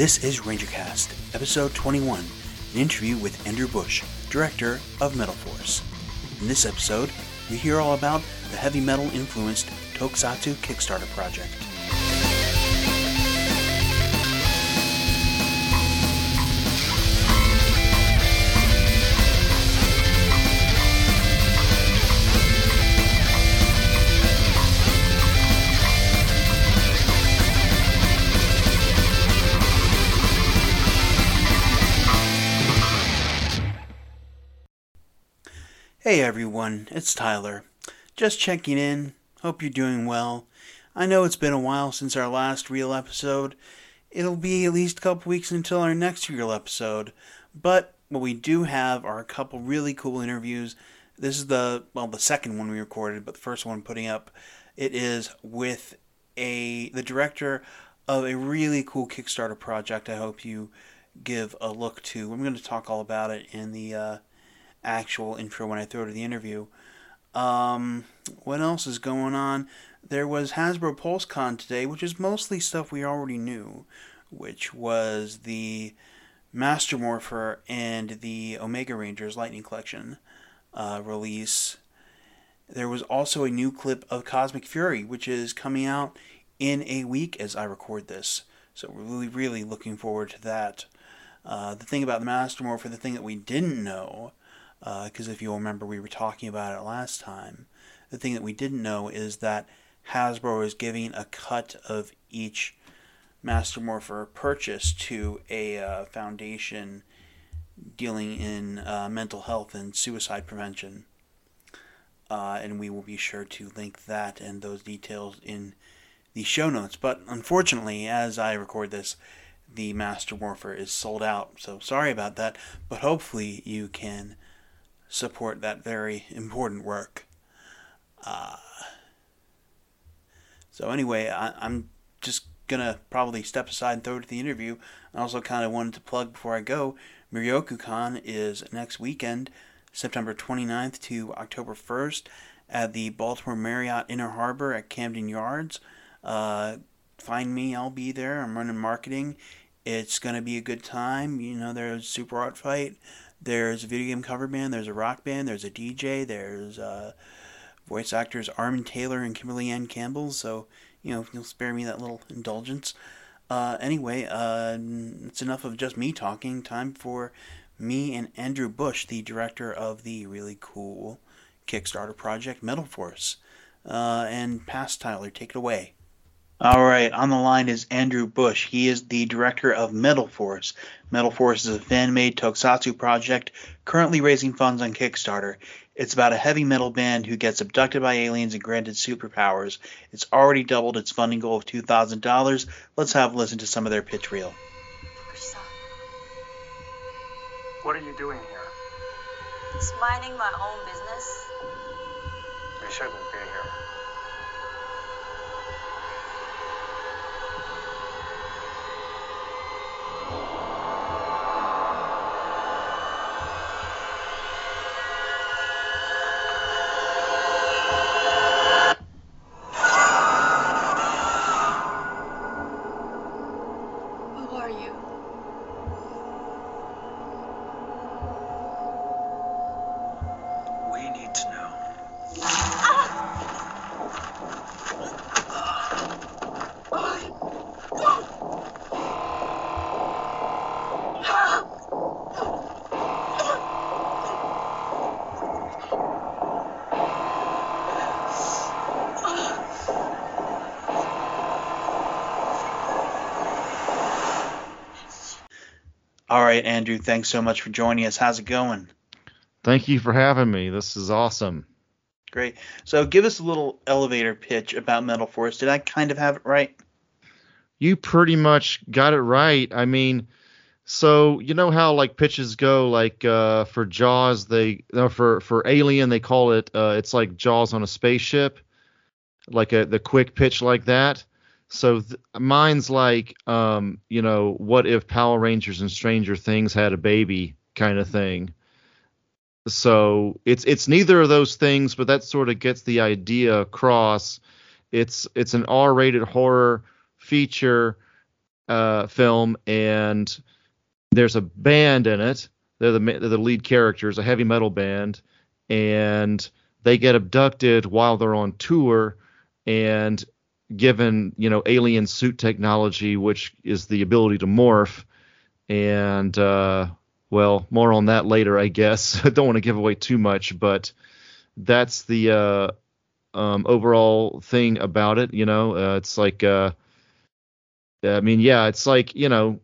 This is RangerCast, episode 21, an interview with Andrew Bush, director of Metal Force. In this episode, we hear all about the heavy metal influenced Tokusatsu Kickstarter project. Hey everyone, it's Tyler. Just checking in. Hope you're doing well. I know it's been a while since our last real episode. It'll be at least a couple weeks until our next real episode. But what we do have are a couple really cool interviews. This is the well the second one we recorded, but the first one I'm putting up. It is with a the director of a really cool Kickstarter project. I hope you give a look to. I'm going to talk all about it in the uh, actual intro when I throw to the interview. Um, what else is going on? There was Hasbro PulseCon today, which is mostly stuff we already knew, which was the Master Morpher and the Omega Rangers Lightning Collection uh, release. There was also a new clip of Cosmic Fury, which is coming out in a week as I record this. So we're really, really looking forward to that. Uh, the thing about the Master Morpher, the thing that we didn't know, because uh, if you'll remember, we were talking about it last time. The thing that we didn't know is that Hasbro is giving a cut of each Master Morpher purchase to a uh, foundation dealing in uh, mental health and suicide prevention. Uh, and we will be sure to link that and those details in the show notes. But unfortunately, as I record this, the Master Morpher is sold out. So sorry about that, but hopefully you can support that very important work. Uh, so anyway, I, am just gonna probably step aside and throw it to the interview. I also kind of wanted to plug before I go. Muryoku-Con is next weekend, September 29th to October 1st, at the Baltimore Marriott Inner Harbor at Camden Yards. Uh, find me, I'll be there. I'm running marketing. It's gonna be a good time. You know, there's Super Art Fight. There's a video game cover band. There's a rock band. There's a DJ. There's uh, voice actors Armen Taylor and Kimberley Anne Campbell. So you know, you'll spare me that little indulgence. Uh, anyway, uh, it's enough of just me talking. Time for me and Andrew Bush, the director of the really cool Kickstarter project Metal Force. Uh, and past Tyler, take it away. All right, on the line is Andrew Bush. He is the director of Metal Force. Metal Force is a fan made tokusatsu project currently raising funds on Kickstarter. It's about a heavy metal band who gets abducted by aliens and granted superpowers. It's already doubled its funding goal of $2,000. Let's have a listen to some of their pitch reel. What are you doing here? Just minding my own business. You shouldn't be here. Right, Andrew, thanks so much for joining us. How's it going? Thank you for having me. This is awesome. Great. So, give us a little elevator pitch about Metal Force. Did I kind of have it right? You pretty much got it right. I mean, so you know how like pitches go, like uh, for Jaws, they no, for for Alien they call it uh, it's like Jaws on a spaceship, like a the quick pitch like that. So th- mine's like, um, you know, what if Power Rangers and Stranger Things had a baby kind of thing. So it's it's neither of those things, but that sort of gets the idea across. It's it's an R-rated horror feature uh, film, and there's a band in it. They're the they're the lead characters, a heavy metal band, and they get abducted while they're on tour, and given you know alien suit technology, which is the ability to morph, and uh, well, more on that later, I guess. I don't want to give away too much, but that's the uh, um, overall thing about it. You know, uh, it's like, uh, I mean, yeah, it's like you know,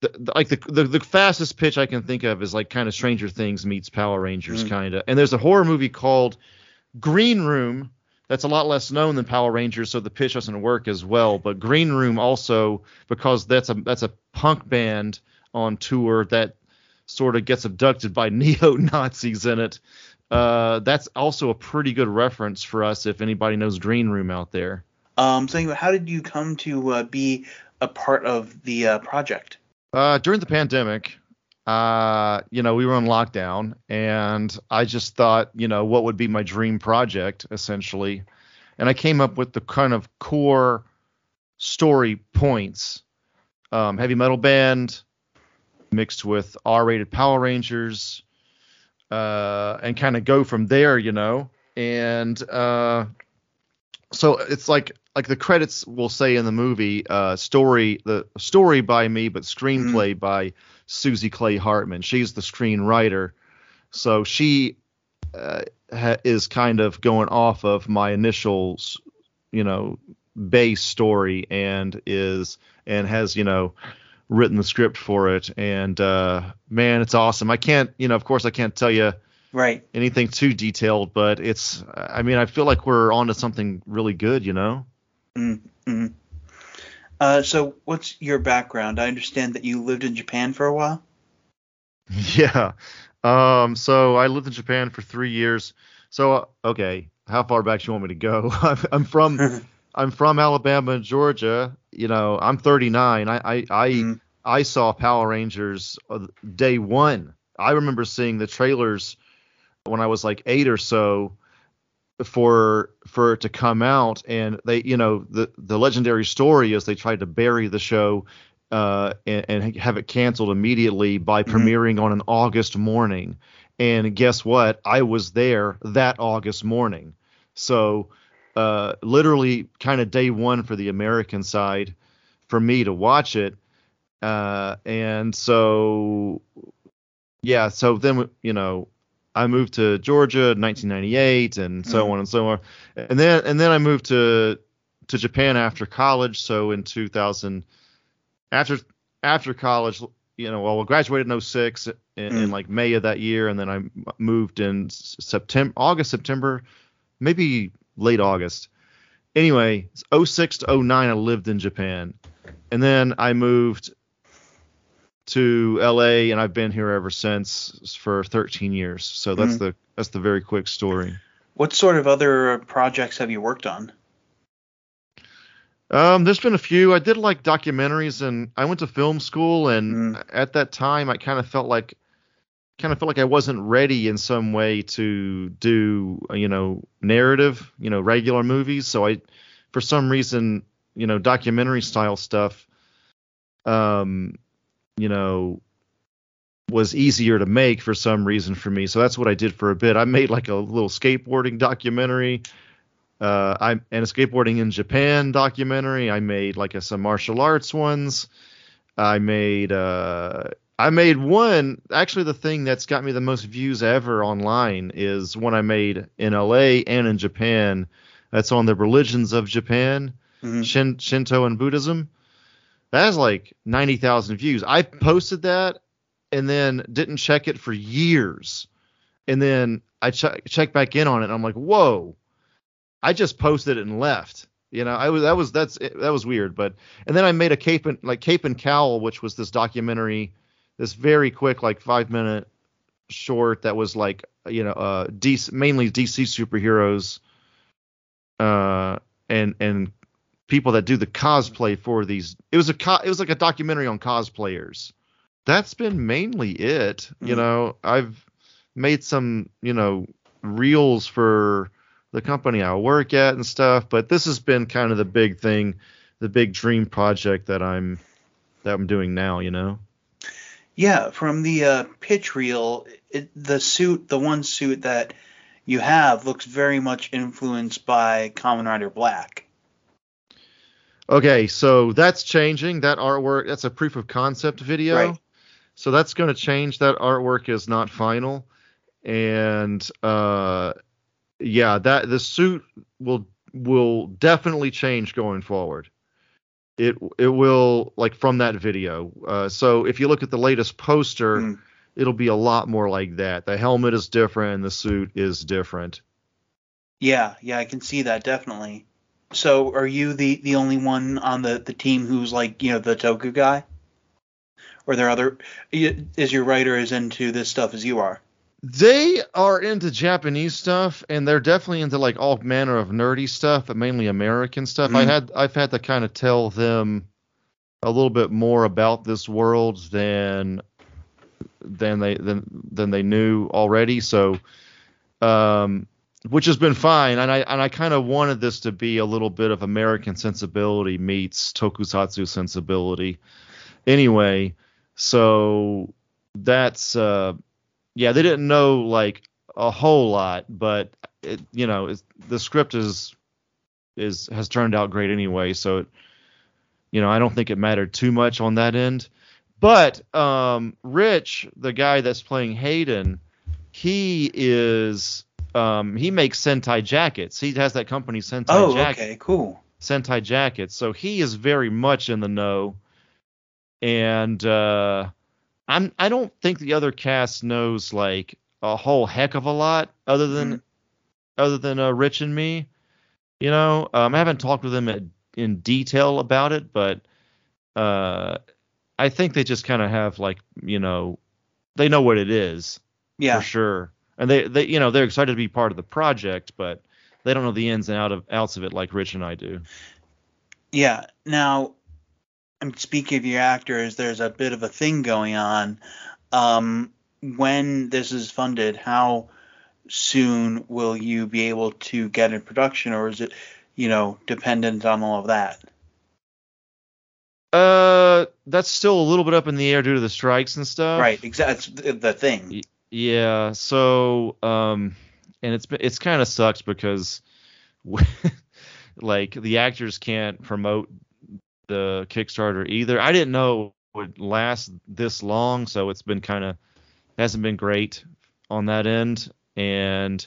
the, the, like the, the the fastest pitch I can think of is like kind of Stranger Things meets Power Rangers, Mm. kind of. And there's a horror movie called Green Room that's a lot less known than Power Rangers, so the pitch doesn't work as well. But Green Room also because that's a that's a punk band on tour that sort of gets abducted by neo Nazis in it. Uh, that's also a pretty good reference for us if anybody knows Green Room out there. Um, so anyway, how did you come to uh, be a part of the uh, project? Uh, during the pandemic, uh, you know, we were on lockdown, and I just thought, you know, what would be my dream project, essentially, and I came up with the kind of core story points: um, heavy metal band mixed with R-rated Power Rangers, uh, and kind of go from there, you know, and uh, so it's like like the credits will say in the movie uh story the story by me but screenplay by Susie Clay Hartman she's the screenwriter so she uh, ha- is kind of going off of my initial s- you know base story and is and has you know written the script for it and uh man it's awesome I can't you know of course I can't tell you Right. anything too detailed, but it's I mean I feel like we're onto something really good, you know. Mm-hmm. Uh, so what's your background? I understand that you lived in Japan for a while. Yeah. Um so I lived in Japan for 3 years. So uh, okay, how far back do you want me to go? I'm, I'm from I'm from Alabama and Georgia. You know, I'm 39. I I I, Mhm. I saw Power Rangers uh, day 1. I remember seeing the trailers when I was like 8 or so for for it to come out. And they you know the the legendary story is they tried to bury the show uh and, and have it canceled immediately by Mhm. premiering on an August morning. And guess what? I was there that August morning. So uh literally kind of day 1 for the American side for me to watch it. Uh and so yeah so then you know I moved to Georgia in 1998 and so Mhm. on and so on. And then and then I moved to to Japan after college. So in 2000 after after college, you know, well, I graduated in 06 in, in Mm. like May of that year and then I moved in September August September maybe late August. Anyway, 06 to 09 I lived in Japan. And then I moved to LA and I've been here ever since for 13 years. So that's Mhm. the that's the very quick story. What sort of other projects have you worked on? Um, there's been a few. I did like documentaries, and I went to film school, and Mm. at that time, I kind of felt like, kind of felt like I wasn't ready in some way to do, uh, you know, narrative, you know, regular movies. So I, for some reason, you know, documentary style stuff, um, you know, was easier to make for some reason for me. So that's what I did for a bit. I made like a little skateboarding documentary. Uh, I and a skateboarding in Japan documentary. I made like a, some martial arts ones. I made uh, I made one. Actually, the thing that's got me the most views ever online is one I made in LA and in Japan. That's on the religions of Japan, Mhm. Shin, Shinto and Buddhism. That has like ninety thousand views. I posted that and then didn't check it for years, and then I che- checked back in on it. and I'm like, whoa. I just posted it and left. You know, I was that was that's that was weird. But and then I made a Cape and like Cape and Cowl, which was this documentary, this very quick like five minute short that was like you know uh DC, mainly DC superheroes, uh and and people that do the cosplay for these. It was a co- it was like a documentary on cosplayers. That's been mainly it. You Mhm. know, I've made some you know reels for the company I work at and stuff, but this has been kind of the big thing, the big dream project that I'm that I'm doing now. You know. Yeah, from the uh, pitch reel, it, the suit, the one suit that you have, looks very much influenced by Kamen Rider Black. Okay, so that's changing. That artwork, that's a proof of concept video. Right. So that's going to change. That artwork is not final, and uh, yeah, that the suit will will definitely change going forward. It it will like from that video. Uh, so if you look at the latest poster, Mm. it'll be a lot more like that. The helmet is different, and the suit is different. Yeah, yeah, I can see that definitely. So, are you the the only one on the the team who's like you know the Toku guy, or are there other? Is your writer as into this stuff as you are? They are into Japanese stuff, and they're definitely into like all manner of nerdy stuff, but mainly American stuff. I Mhm. had I've had to kind of tell them a little bit more about this world than than they than than they knew already. So, um, which has been fine, and I and I kind of wanted this to be a little bit of American sensibility meets Tokusatsu sensibility. Anyway, so that's uh yeah, they didn't know like a whole lot, but it, you know, the script is is has turned out great anyway. So, it, you know, I don't think it mattered too much on that end. But um, Rich, the guy that's playing Hayden, he is um, he makes Sentai jackets. He has that company Sentai Oh, Jackets. okay, cool. Sentai jackets. So he is very much in the know. And uh I'm I don't think the other cast knows like a whole heck of a lot other than other than uh, Rich and me. You know, um, I haven't talked with them in, in detail about it, but uh I think they just kind of have like, you know, they know what it is Yeah, for sure. And they, they you know, they're excited to be part of the project, but they don't know the ins and out of outs of it like Rich and I do. yeah. Now, I'm speaking of your actors. There's a bit of a thing going on. Um, when this is funded, how soon will you be able to get in production, or is it, you know, dependent on all of that? Uh, that's still a little bit up in the air due to the strikes and stuff. Right, exactly. That's the thing. Yeah. So, um, and it's it's kind of sucks because, like, the actors can't promote the Kickstarter either. I didn't know it would last this long, so it's been kind of hasn't been great on that end. And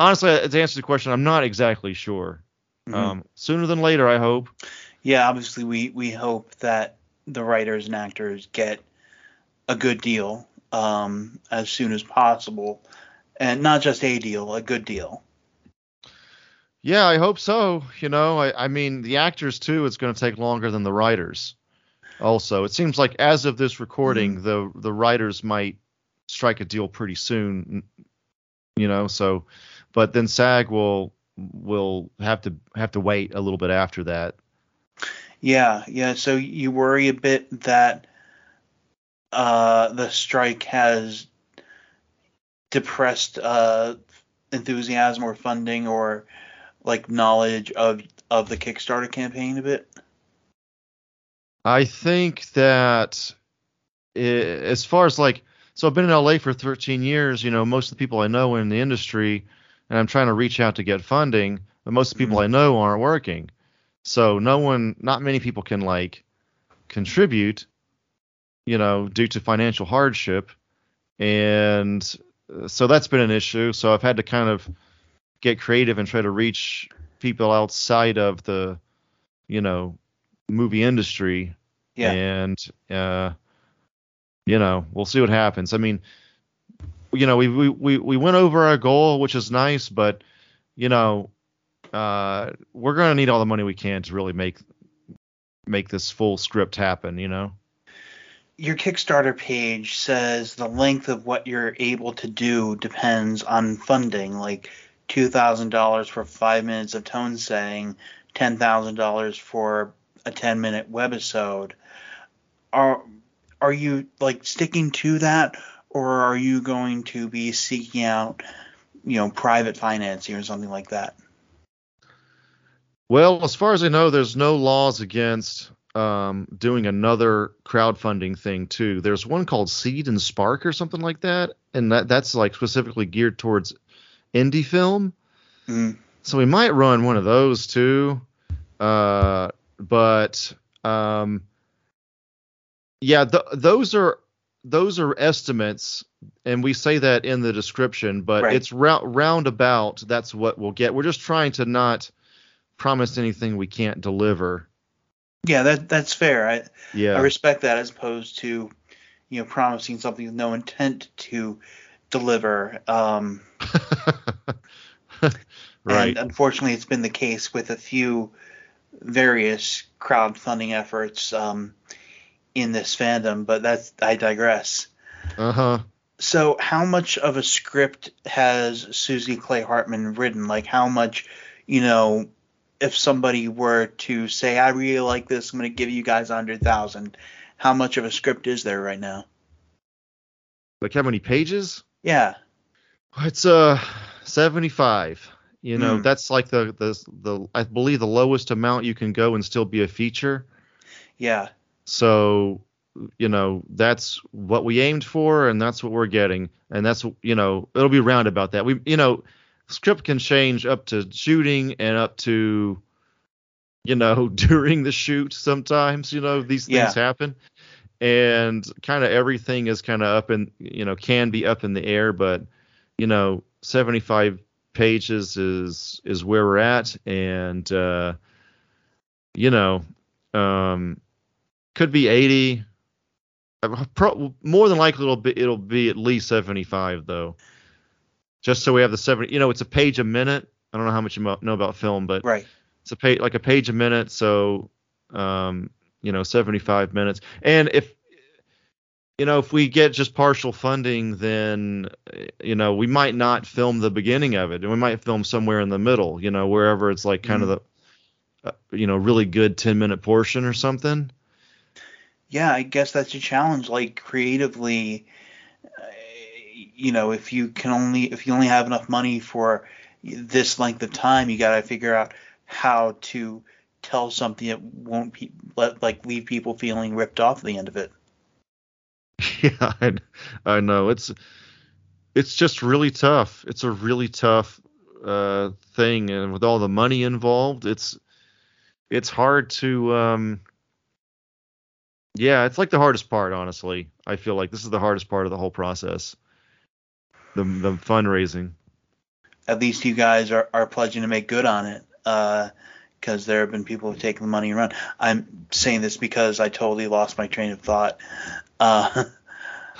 honestly, to answer the question, I'm not exactly sure. Mhm. Um, sooner than later, I hope. Yeah, obviously we we hope that the writers and actors get a good deal um, as soon as possible, and not just a deal, a good deal. Yeah, I hope so. You know, I, I mean, the actors too. It's going to take longer than the writers. Also, it seems like as of this recording, the the writers might strike a deal pretty soon. You know, so, but then SAG will will have to have to wait a little bit after that. Yeah, yeah. So you worry a bit that uh, the strike has depressed uh, enthusiasm or funding or like knowledge of of the Kickstarter campaign a bit. I think that i as far as like, so I've been in LA for 13 years. You know, most of the people I know in the industry, and I'm trying to reach out to get funding, but most of the people Mhm. I know aren't working. So no one, not many people can like contribute, you know, due to financial hardship, and uh, so that's been an issue. So I've had to kind of get creative and try to reach people outside of the, you know, movie industry Yeah. and uh, you know we'll see what happens. I mean, you know we we we, we went over our goal, which is nice, but you know uh, we're gonna need all the money we can to really make make this full script happen. You know. Your Kickstarter page says the length of what you're able to do depends on funding, like two thousand dollars for five minutes of tone thousand dollars for a ten minute webisode. Are are you like sticking to that, or are you going to be seeking out, you know, private financing or something like that? Well, as far as I know, there's no laws against um, doing another crowdfunding thing too. There's one called Seed and Spark or something like that, and that that's like specifically geared towards indie film. Mm. So we might run one of those too. Uh, but um, yeah, th- those are those are estimates, and we say that in the description, but Right. it's round roundabout. That's what we'll get. We're just trying to not promise anything we can't deliver. Yeah, that that's fair. I Yeah. I respect that as opposed to, you know, promising something with no intent to deliver. Um, right. And unfortunately, it's been the case with a few various crowdfunding efforts um, in this fandom. But that's I digress. Uh huh. So, how much of a script has Susie Clay Hartman written? Like, how much, you know, if somebody were to say, "I really like this, I'm going to give you guys a hundred thousand, how much of a script is there right now? Like how many pages? Yeah, It's uh 75. You know, Hmm. that's like the the the I believe the lowest amount you can go and still be a feature. yeah, So, you know, that's what we aimed for and that's what we're getting. And that's you know, it'll be round about that. We you know, script can change up to shooting and up to you know, during the shoot sometimes, you know, these things Yeah. happen. And kind of everything is kind of up in, you know, can be up in the air, but you know, 75 pages is is where we're at and uh you know, um could be 80 Uh, Pro, more than likely it'll be it'll be at least 75 though. Just so we have the 70, you know, it's a page a minute. I don't know how much you know about film, but right. it's a page like a page a minute, so um, you know, 75 minutes. And if you know, if we get just partial funding, then you know, we might not film the beginning of it, and we might film somewhere in the middle, you know, wherever it's like kind of the uh, you know, really good 10 minute portion or something. Yeah, I guess that's a challenge. Like creatively, you know, if you can only if you only have enough money for this length of time, you got to figure out how to tell something that won't pe- let like leave people feeling ripped off at the end of it. Yeah, I, I know. It's it's just really tough. It's a really tough uh, thing, and with all the money involved, it's it's hard to. Um, yeah, it's like the hardest part. Honestly, I feel like this is the hardest part of the whole process. The the fundraising. At least you guys are, are pledging to make good on it. Because there have been people who've taken the money and run. I'm saying this because I totally lost my train of thought. Uh,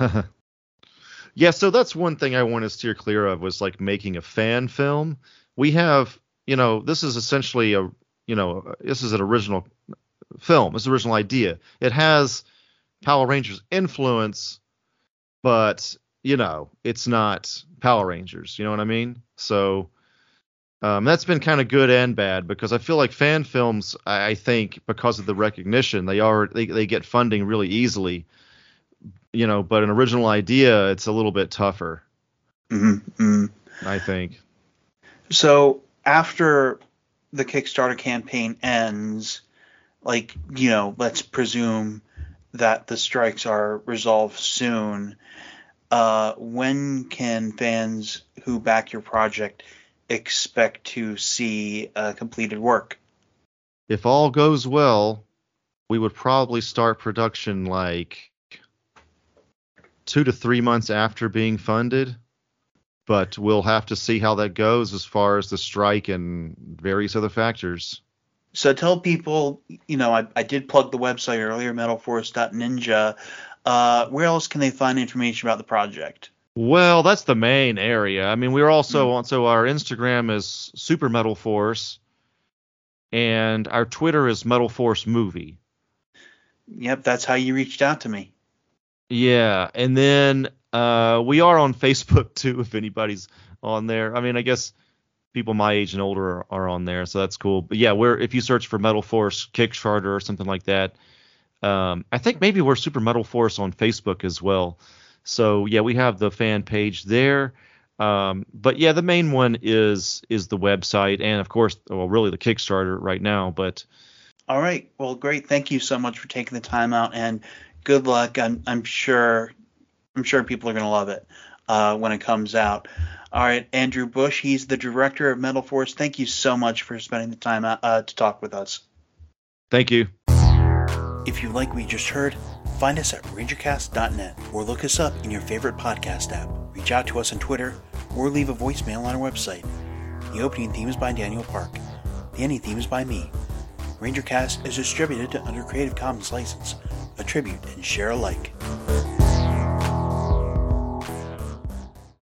yeah, so that's one thing I want to steer clear of was like making a fan film. We have, you know, this is essentially a, you know, this is an original film. It's an original idea. It has Power Rangers influence, but you know, it's not Power Rangers. You know what I mean? So um, that's been kind of good and bad because I feel like fan films, I, I think, because of the recognition, they are they, they get funding really easily you know, but an original idea, it's a little bit tougher, mhm, mhm. I think. So after the Kickstarter campaign ends, like, you know, let's presume that the strikes are resolved soon. Uh, when can fans who back your project expect to see uh, completed work? If all goes well, we would probably start production like two to three months after being funded. But we'll have to see how that goes as far as the strike and various other factors. So tell people, you know, I, I did plug the website earlier, metalforce.ninja. Uh, where else can they find information about the project? Well, that's the main area. I mean, we're also on so our Instagram is Super Metal Force, and our Twitter is Metal Force Movie. Yep, that's how you reached out to me. Yeah, and then uh, we are on Facebook too. If anybody's on there, I mean, I guess people my age and older are, are on there, so that's cool. But yeah, we're if you search for Metal Force Kickstarter or something like that, um, I think maybe we're Super Metal Force on Facebook as well. So yeah, we have the fan page there. Um, but yeah, the main one is is the website, and of course, well, really the Kickstarter right now. But All right. Well, great. Thank you so much for taking the time out, and good luck. I'm I'm sure I'm sure people are going to love it uh, when it comes out. All right, Andrew Bush. He's the director of Metal Force. Thank you so much for spending the time out, uh, to talk with us. Thank you. If you like what you just heard, find us at rangercast.net or look us up in your favorite podcast app. Reach out to us on Twitter or leave a voicemail on our website. The opening theme is by Daniel Park. The ending theme is by me. RangerCast is distributed under Creative Commons license. Attribute and share alike.